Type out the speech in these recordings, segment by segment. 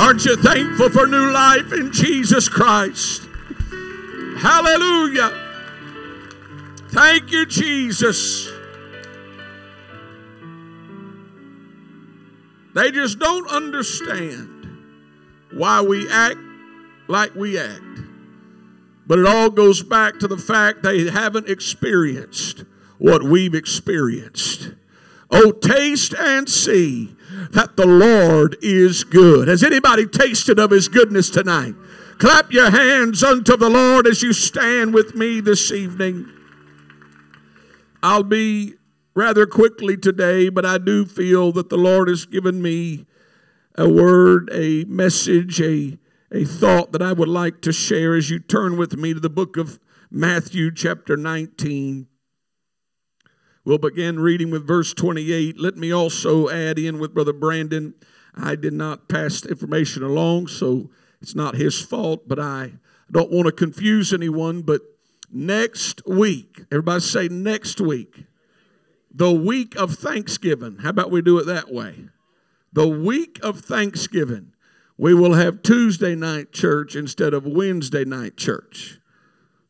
Aren't you thankful for new life in Jesus Christ? Hallelujah. Thank you, Jesus. They just don't understand why we act like we act. But it all goes back to the fact they haven't experienced what we've experienced. Oh, taste and see that the Lord is good. Has anybody tasted of his goodness tonight? Clap your hands unto the Lord as you stand with me this evening. I'll be rather quickly today, but I do feel that the Lord has given me a word, a message, a, a thought that I would like to share as you turn with me to the book of Matthew, chapter 19. We'll begin reading with verse 28. Let me also add in with Brother Brandon. I did not pass the information along, so it's not his fault, but I don't want to confuse anyone. But next week, everybody say next week, the week of Thanksgiving. How about we do it that way? The week of Thanksgiving, we will have Tuesday night church instead of Wednesday night church.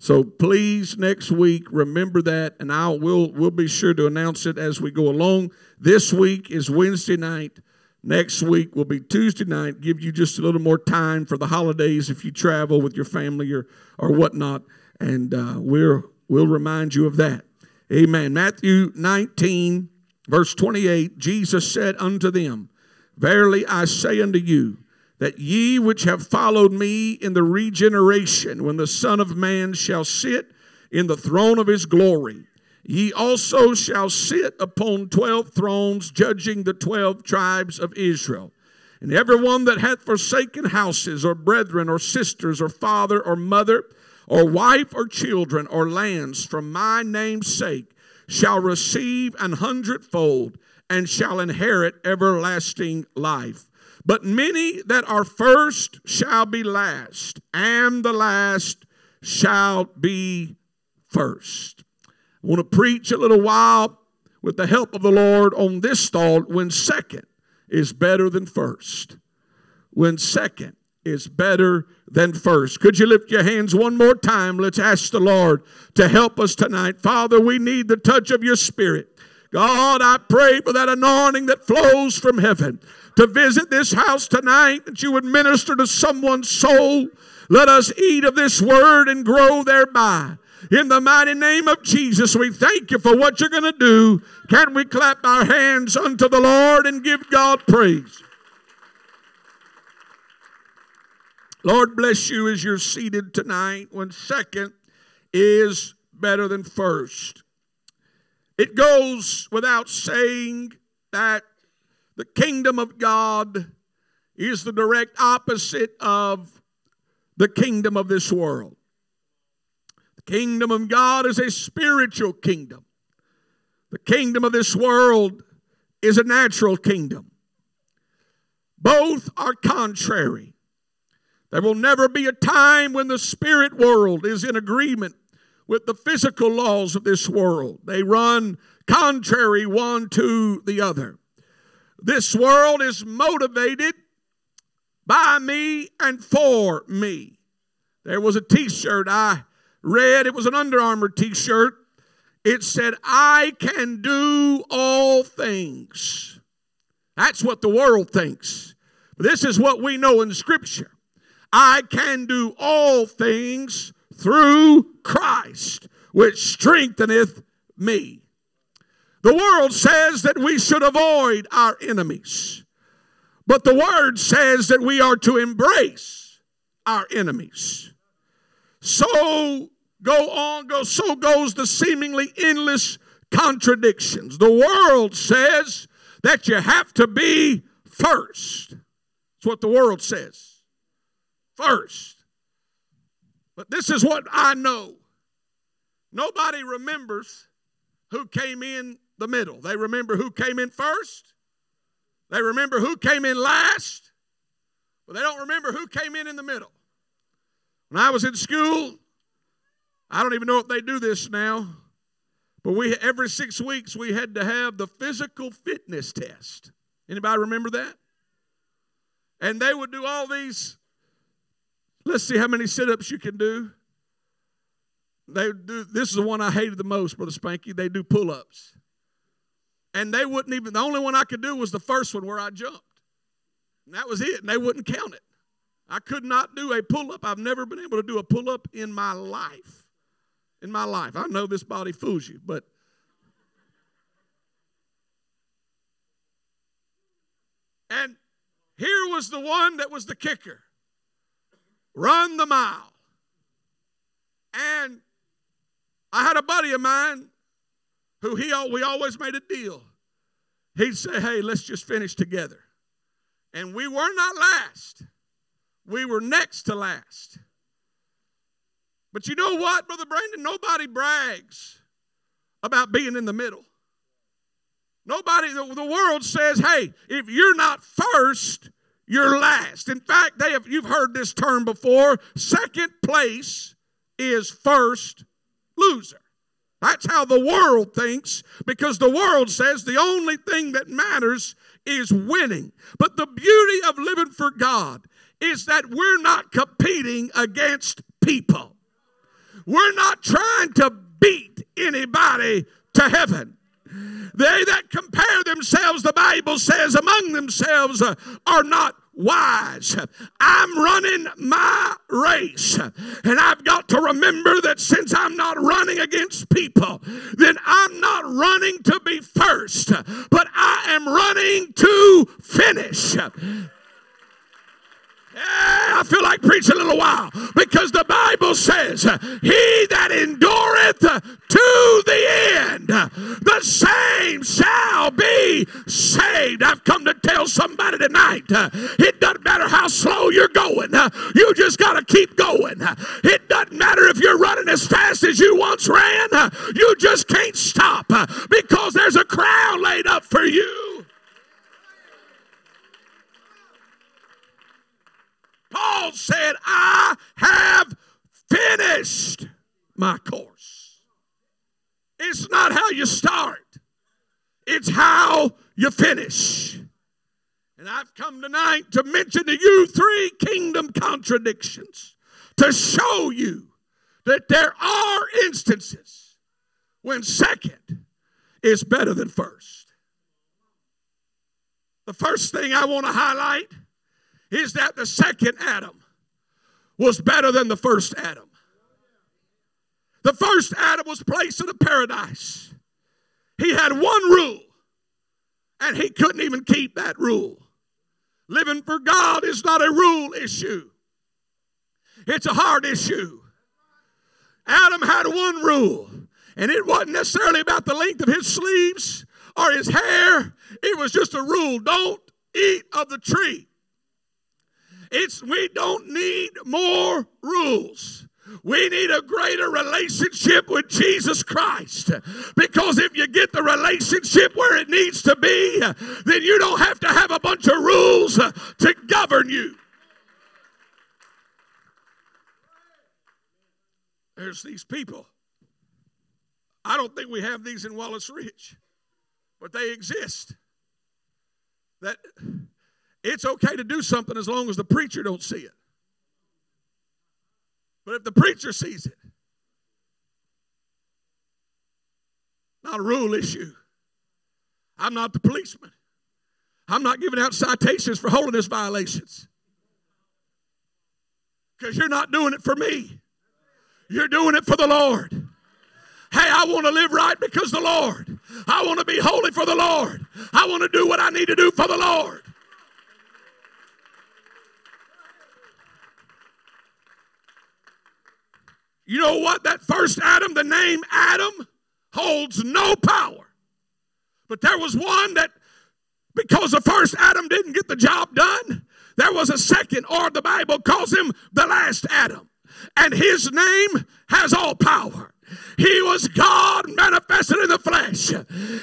So please, next week, remember that, and I will we'll be sure to announce it as we go along. This week is Wednesday night. Next week will be Tuesday night. Give you just a little more time for the holidays if you travel with your family or or whatnot, and uh, we're we'll remind you of that. Amen. Matthew 19, verse 28. Jesus said unto them, Verily I say unto you that ye which have followed me in the regeneration, when the Son of Man shall sit in the throne of his glory, ye also shall sit upon twelve thrones, judging the twelve tribes of Israel. And every one that hath forsaken houses, or brethren, or sisters, or father, or mother, or wife, or children, or lands, for my name's sake, shall receive an hundredfold, and shall inherit everlasting life. But many that are first shall be last, and the last shall be first. I want to preach a little while with the help of the Lord on this thought when second is better than first. When second is better than first. Could you lift your hands one more time? Let's ask the Lord to help us tonight. Father, we need the touch of your spirit. God, I pray for that anointing that flows from heaven to visit this house tonight, that you would minister to someone's soul. Let us eat of this word and grow thereby. In the mighty name of Jesus, we thank you for what you're going to do. Can we clap our hands unto the Lord and give God praise? Lord bless you as you're seated tonight when second is better than first. It goes without saying that the kingdom of God is the direct opposite of the kingdom of this world. The kingdom of God is a spiritual kingdom. The kingdom of this world is a natural kingdom. Both are contrary. There will never be a time when the spirit world is in agreement with the physical laws of this world. They run contrary one to the other. This world is motivated by me and for me. There was a t shirt I read, it was an Under Armour t shirt. It said, I can do all things. That's what the world thinks. This is what we know in Scripture. I can do all things through Christ, which strengtheneth me. The world says that we should avoid our enemies, but the word says that we are to embrace our enemies. So go on, go, so goes the seemingly endless contradictions. The world says that you have to be first. That's what the world says. First. But this is what I know. Nobody remembers who came in the middle. They remember who came in first. They remember who came in last. But they don't remember who came in in the middle. When I was in school, I don't even know if they do this now, but we every 6 weeks we had to have the physical fitness test. Anybody remember that? And they would do all these. Let's see how many sit ups you can do. They do. This is the one I hated the most, Brother Spanky. They do pull ups. And they wouldn't even, the only one I could do was the first one where I jumped. And that was it. And they wouldn't count it. I could not do a pull up. I've never been able to do a pull up in my life. In my life. I know this body fools you, but. And here was the one that was the kicker run the mile. And I had a buddy of mine who he we always made a deal. He'd say, "Hey, let's just finish together." And we were not last. We were next to last. But you know what, Brother Brandon? Nobody brags about being in the middle. Nobody, the, the world says, hey, if you're not first, you're last. In fact, they have, you've heard this term before. Second place is first loser. That's how the world thinks because the world says the only thing that matters is winning. But the beauty of living for God is that we're not competing against people. We're not trying to beat anybody to heaven. They that compare themselves, the Bible says, among themselves uh, are not wise. I'm running my race. And I've got to remember that since I'm not running against people, then I'm not running to be first, but I am running to finish. I feel like preaching a little while because the Bible says, He that endureth to the end, the same shall be saved. I've come to tell somebody tonight it doesn't matter how slow you're going, you just got to keep going. It doesn't matter if you're running as fast as you once ran, you just can't stop because there's a crown laid up for you. Paul said, I have finished my course. It's not how you start, it's how you finish. And I've come tonight to mention to you three kingdom contradictions to show you that there are instances when second is better than first. The first thing I want to highlight is that the second Adam was better than the first Adam. The first Adam was placed in a paradise. He had one rule, and he couldn't even keep that rule. Living for God is not a rule issue, it's a heart issue. Adam had one rule, and it wasn't necessarily about the length of his sleeves or his hair, it was just a rule don't eat of the tree. It's we don't need more rules. We need a greater relationship with Jesus Christ. Because if you get the relationship where it needs to be, then you don't have to have a bunch of rules to govern you. There's these people. I don't think we have these in Wallace Ridge, but they exist. That it's okay to do something as long as the preacher don't see it. But if the preacher sees it, not a rule issue. I'm not the policeman. I'm not giving out citations for holiness violations. Because you're not doing it for me. You're doing it for the Lord. Hey, I want to live right because the Lord. I want to be holy for the Lord. I want to do what I need to do for the Lord. You know what? That first Adam, the name Adam, holds no power. But there was one that, because the first Adam didn't get the job done, there was a second, or the Bible calls him the last Adam. And his name has all power. He was God manifested in the flesh.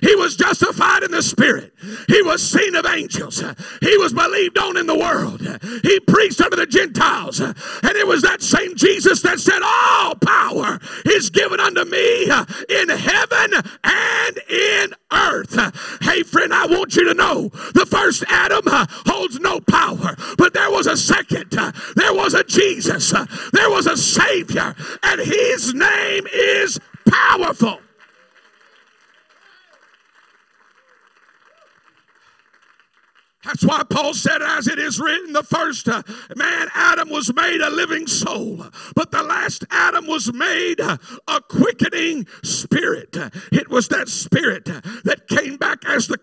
He was justified in the spirit. He was seen of angels. He was believed on in the world. He preached unto the Gentiles. And it was that same Jesus that said, All power is given unto me in heaven and in earth. Hey, friend, I want you to know the first Adam holds no power, but there was a second. There was a Jesus. There was a Savior. And his name is powerful. That's why Paul said, as it is written, the first uh, man, Adam, was made a living soul, but the last Adam was made uh, a quickening spirit. It was that spirit that came back as the.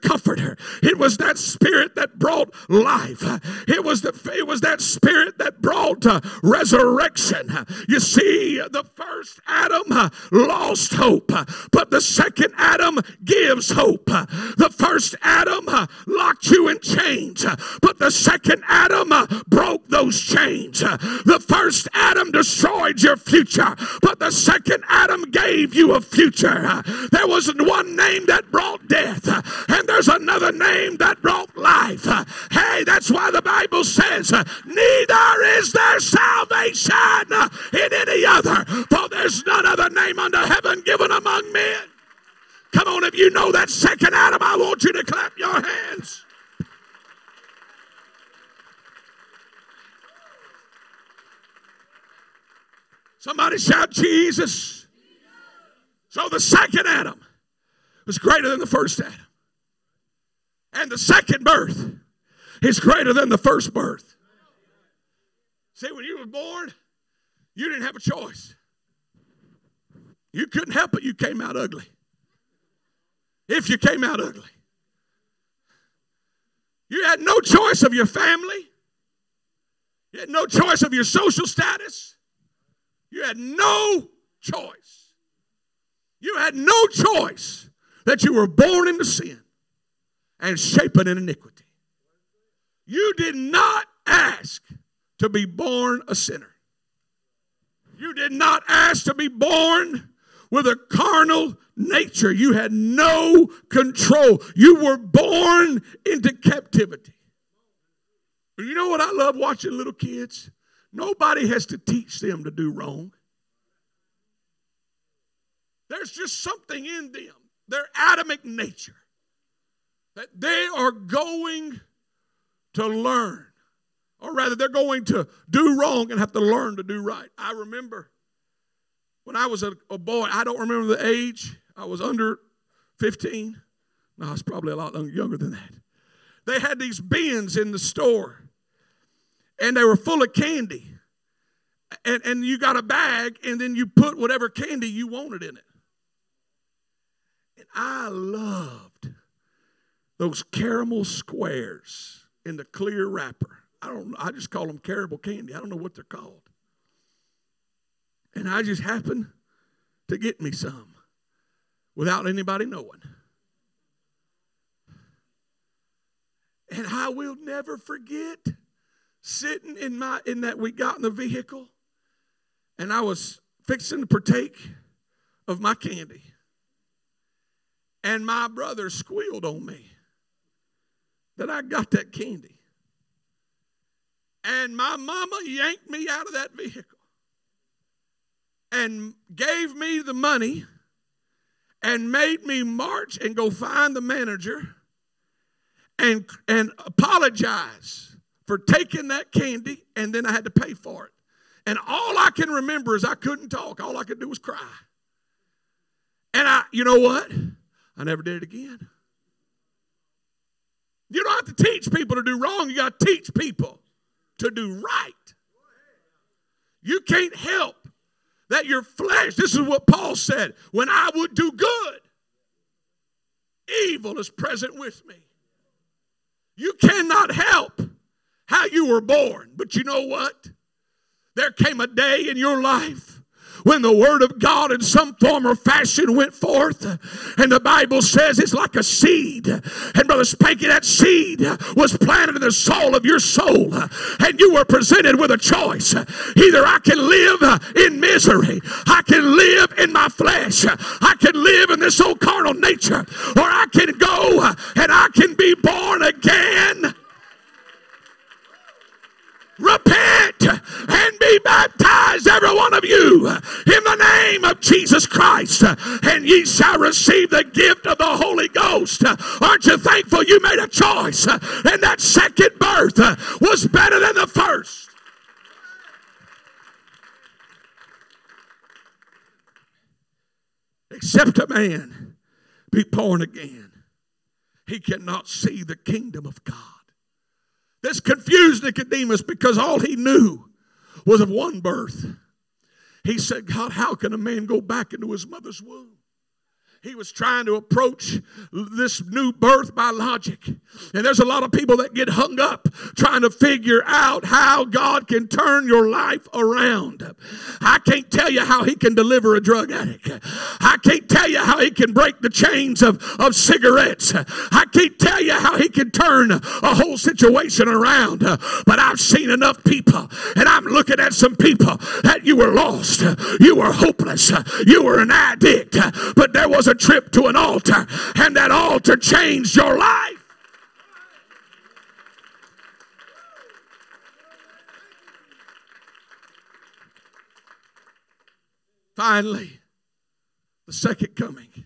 Was that spirit that brought life. It was, the, it was that spirit that brought uh, resurrection. You see, the first Adam uh, lost hope, but the second Adam gives hope. The first Adam uh, locked you in chains but the second Adam broke those chains. The first Adam destroyed your future, but the second Adam gave you a future. There was one name that brought death, and there's another name that brought life. Hey, that's why the Bible says, Neither is there salvation in any other, for there's none other name under heaven given among men. Come on, if you know that second Adam, I want you to clap your hands. Somebody shout Jesus. So the second Adam was greater than the first Adam. And the second birth is greater than the first birth. See, when you were born, you didn't have a choice. You couldn't help it, you came out ugly. If you came out ugly, you had no choice of your family, you had no choice of your social status. You had no choice. You had no choice that you were born into sin and shapen in iniquity. You did not ask to be born a sinner. You did not ask to be born with a carnal nature. You had no control. You were born into captivity. You know what I love watching little kids? Nobody has to teach them to do wrong. There's just something in them, their Adamic nature, that they are going to learn. Or rather, they're going to do wrong and have to learn to do right. I remember when I was a, a boy, I don't remember the age, I was under 15. No, I was probably a lot younger than that. They had these bins in the store and they were full of candy. And, and you got a bag, and then you put whatever candy you wanted in it. And I loved those caramel squares in the clear wrapper. I don't I just call them caramel candy. I don't know what they're called. And I just happened to get me some without anybody knowing. And I will never forget sitting in my in that we got in the vehicle and I was fixing to partake of my candy. And my brother squealed on me that I got that candy. And my mama yanked me out of that vehicle and gave me the money and made me march and go find the manager and, and apologize for taking that candy, and then I had to pay for it. And all I can remember is I couldn't talk. All I could do was cry. And I, you know what? I never did it again. You don't have to teach people to do wrong, you got to teach people to do right. You can't help that your flesh, this is what Paul said, when I would do good, evil is present with me. You cannot help how you were born. But you know what? There came a day in your life when the word of God in some form or fashion went forth. And the Bible says it's like a seed. And Brother Spanky, that seed was planted in the soul of your soul. And you were presented with a choice. Either I can live in misery, I can live in my flesh, I can live in this old carnal nature, or I can go and I can be born again repent and be baptized, every one of you, in the name of Jesus Christ, and ye shall receive the gift of the Holy Ghost. Aren't you thankful you made a choice? And that second birth was better than the first. Except a man be born again, he cannot see the kingdom of God. This confused Nicodemus because all he knew was of one birth. He said, God, how can a man go back into his mother's womb? He was trying to approach this new birth by logic. And there's a lot of people that get hung up trying to figure out how God can turn your life around. I can't tell you how He can deliver a drug addict. I can't tell you how He can break the chains of, of cigarettes. I can't tell you how He can turn a whole situation around. But I've seen enough people, and I'm looking at some people that you were lost, you were hopeless, you were an addict, but there was a trip to an altar, and that altar changed your life. Finally, the second coming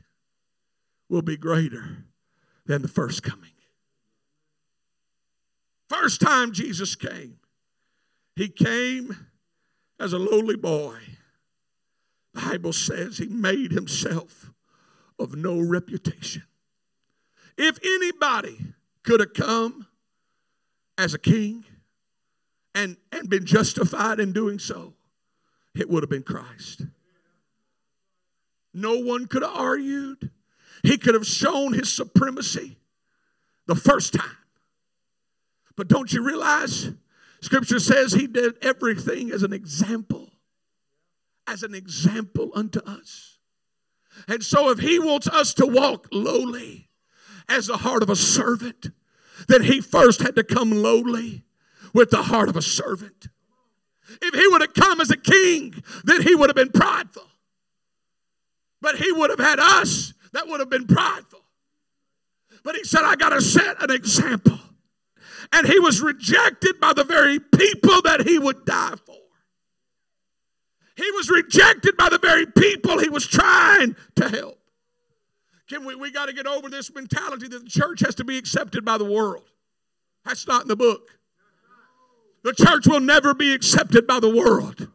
will be greater than the first coming. First time Jesus came, he came as a lowly boy. The Bible says he made himself of no reputation. If anybody could have come as a king and, and been justified in doing so, it would have been Christ. No one could have argued. He could have shown his supremacy the first time. But don't you realize? Scripture says he did everything as an example, as an example unto us. And so, if he wants us to walk lowly as the heart of a servant, then he first had to come lowly with the heart of a servant. If he would have come as a king, then he would have been prideful. But he would have had us that would have been prideful. But he said, I got to set an example. And he was rejected by the very people that he would die for. He was rejected by the very people he was trying to help. Can we, we got to get over this mentality that the church has to be accepted by the world. That's not in the book. The church will never be accepted by the world.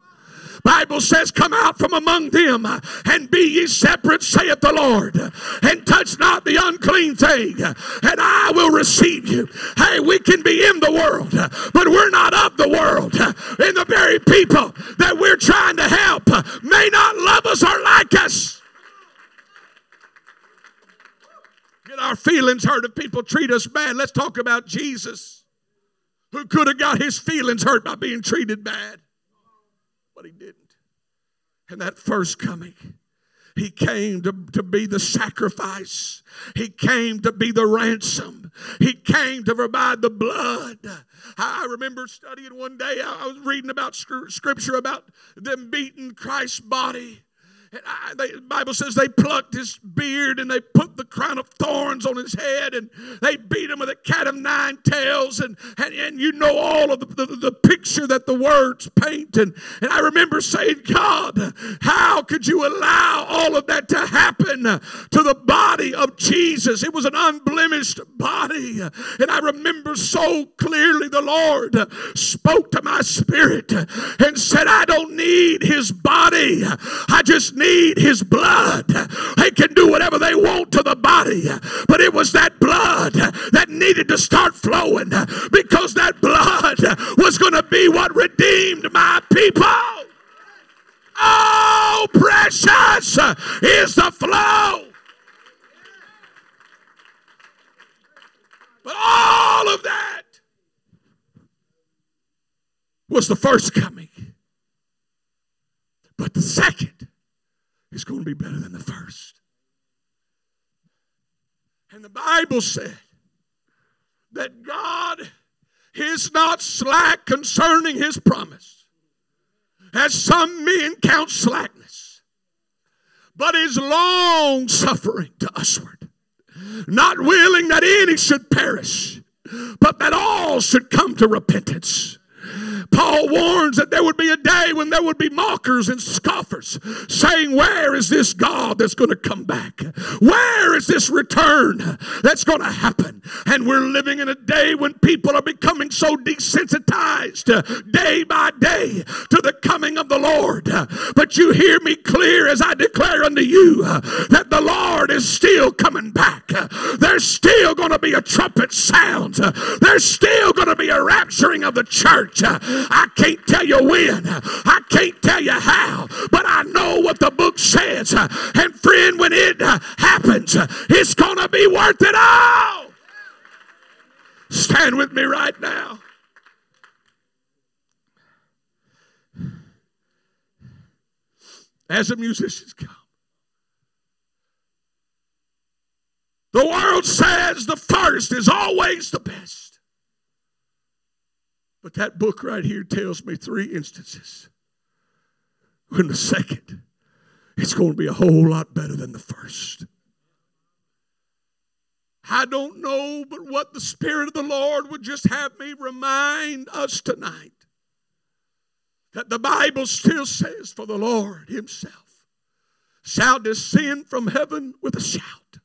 Bible says, Come out from among them and be ye separate, saith the Lord, and touch not the unclean thing, and I will receive you. Hey, we can be in the world, but we're not of the world. And the very people that we're trying to help may not love us or like us. Get our feelings hurt if people treat us bad. Let's talk about Jesus, who could have got his feelings hurt by being treated bad but he didn't. And that first coming, he came to, to be the sacrifice. He came to be the ransom. He came to provide the blood. I remember studying one day, I was reading about scripture about them beating Christ's body. And I, they, the Bible says they plucked his beard and they put the crown of thorns on his head and they beat him with a cat of nine tails. And, and, and you know all of the, the, the picture that the words paint. And, and I remember saying, God, how could you allow all of that to happen to the body of Jesus? It was an unblemished body. And I remember so clearly the Lord spoke to my spirit and said, I don't need his body. I just need his blood. They can do whatever they want to the body, but it was that blood that needed to start flowing because that blood was going to be what redeemed my people. Oh, precious is the flow. But all of that was the first coming. But the second is going to be better than the first. And the Bible said that God is not slack concerning his promise, as some men count slackness, but is long suffering to usward, not willing that any should perish, but that all should come to repentance. Paul warns that there would be a day when there would be mockers and scoffers saying, Where is this God that's going to come back? Where is this return that's going to happen? And we're living in a day when people are becoming so desensitized uh, day by day to the coming of the Lord. But you hear me clear as I declare unto you uh, that the Lord is still coming back. There's still going to be a trumpet sound. There's still going to be a rapturing of the church. I can't tell you when. I can't tell you how. But I know what the book says. And friend, when it happens, it's going to be worth it all. Stand with me right now. As the musicians come. The world says the first is always the best. But that book right here tells me three instances when the second it's going to be a whole lot better than the first. I don't know, but what the Spirit of the Lord would just have me remind us tonight that the Bible still says, For the Lord Himself shall descend from heaven with a shout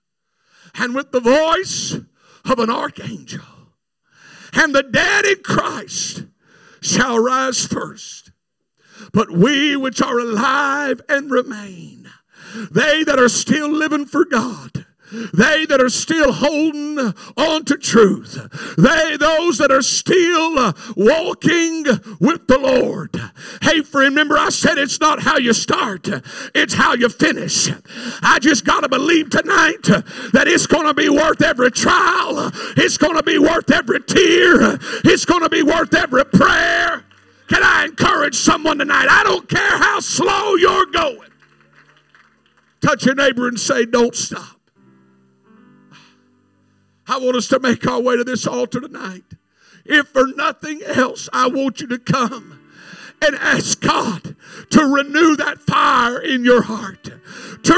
and with the voice of an archangel. And the dead in Christ shall rise first. But we which are alive and remain, they that are still living for God, they that are still holding on to truth. They, those that are still uh, walking with the Lord. Hey, friend, remember I said it's not how you start, it's how you finish. I just got to believe tonight that it's going to be worth every trial, it's going to be worth every tear, it's going to be worth every prayer. Can I encourage someone tonight? I don't care how slow you're going. Touch your neighbor and say, Don't stop. I want us to make our way to this altar tonight. If for nothing else, I want you to come and ask God to renew that fire in your heart, to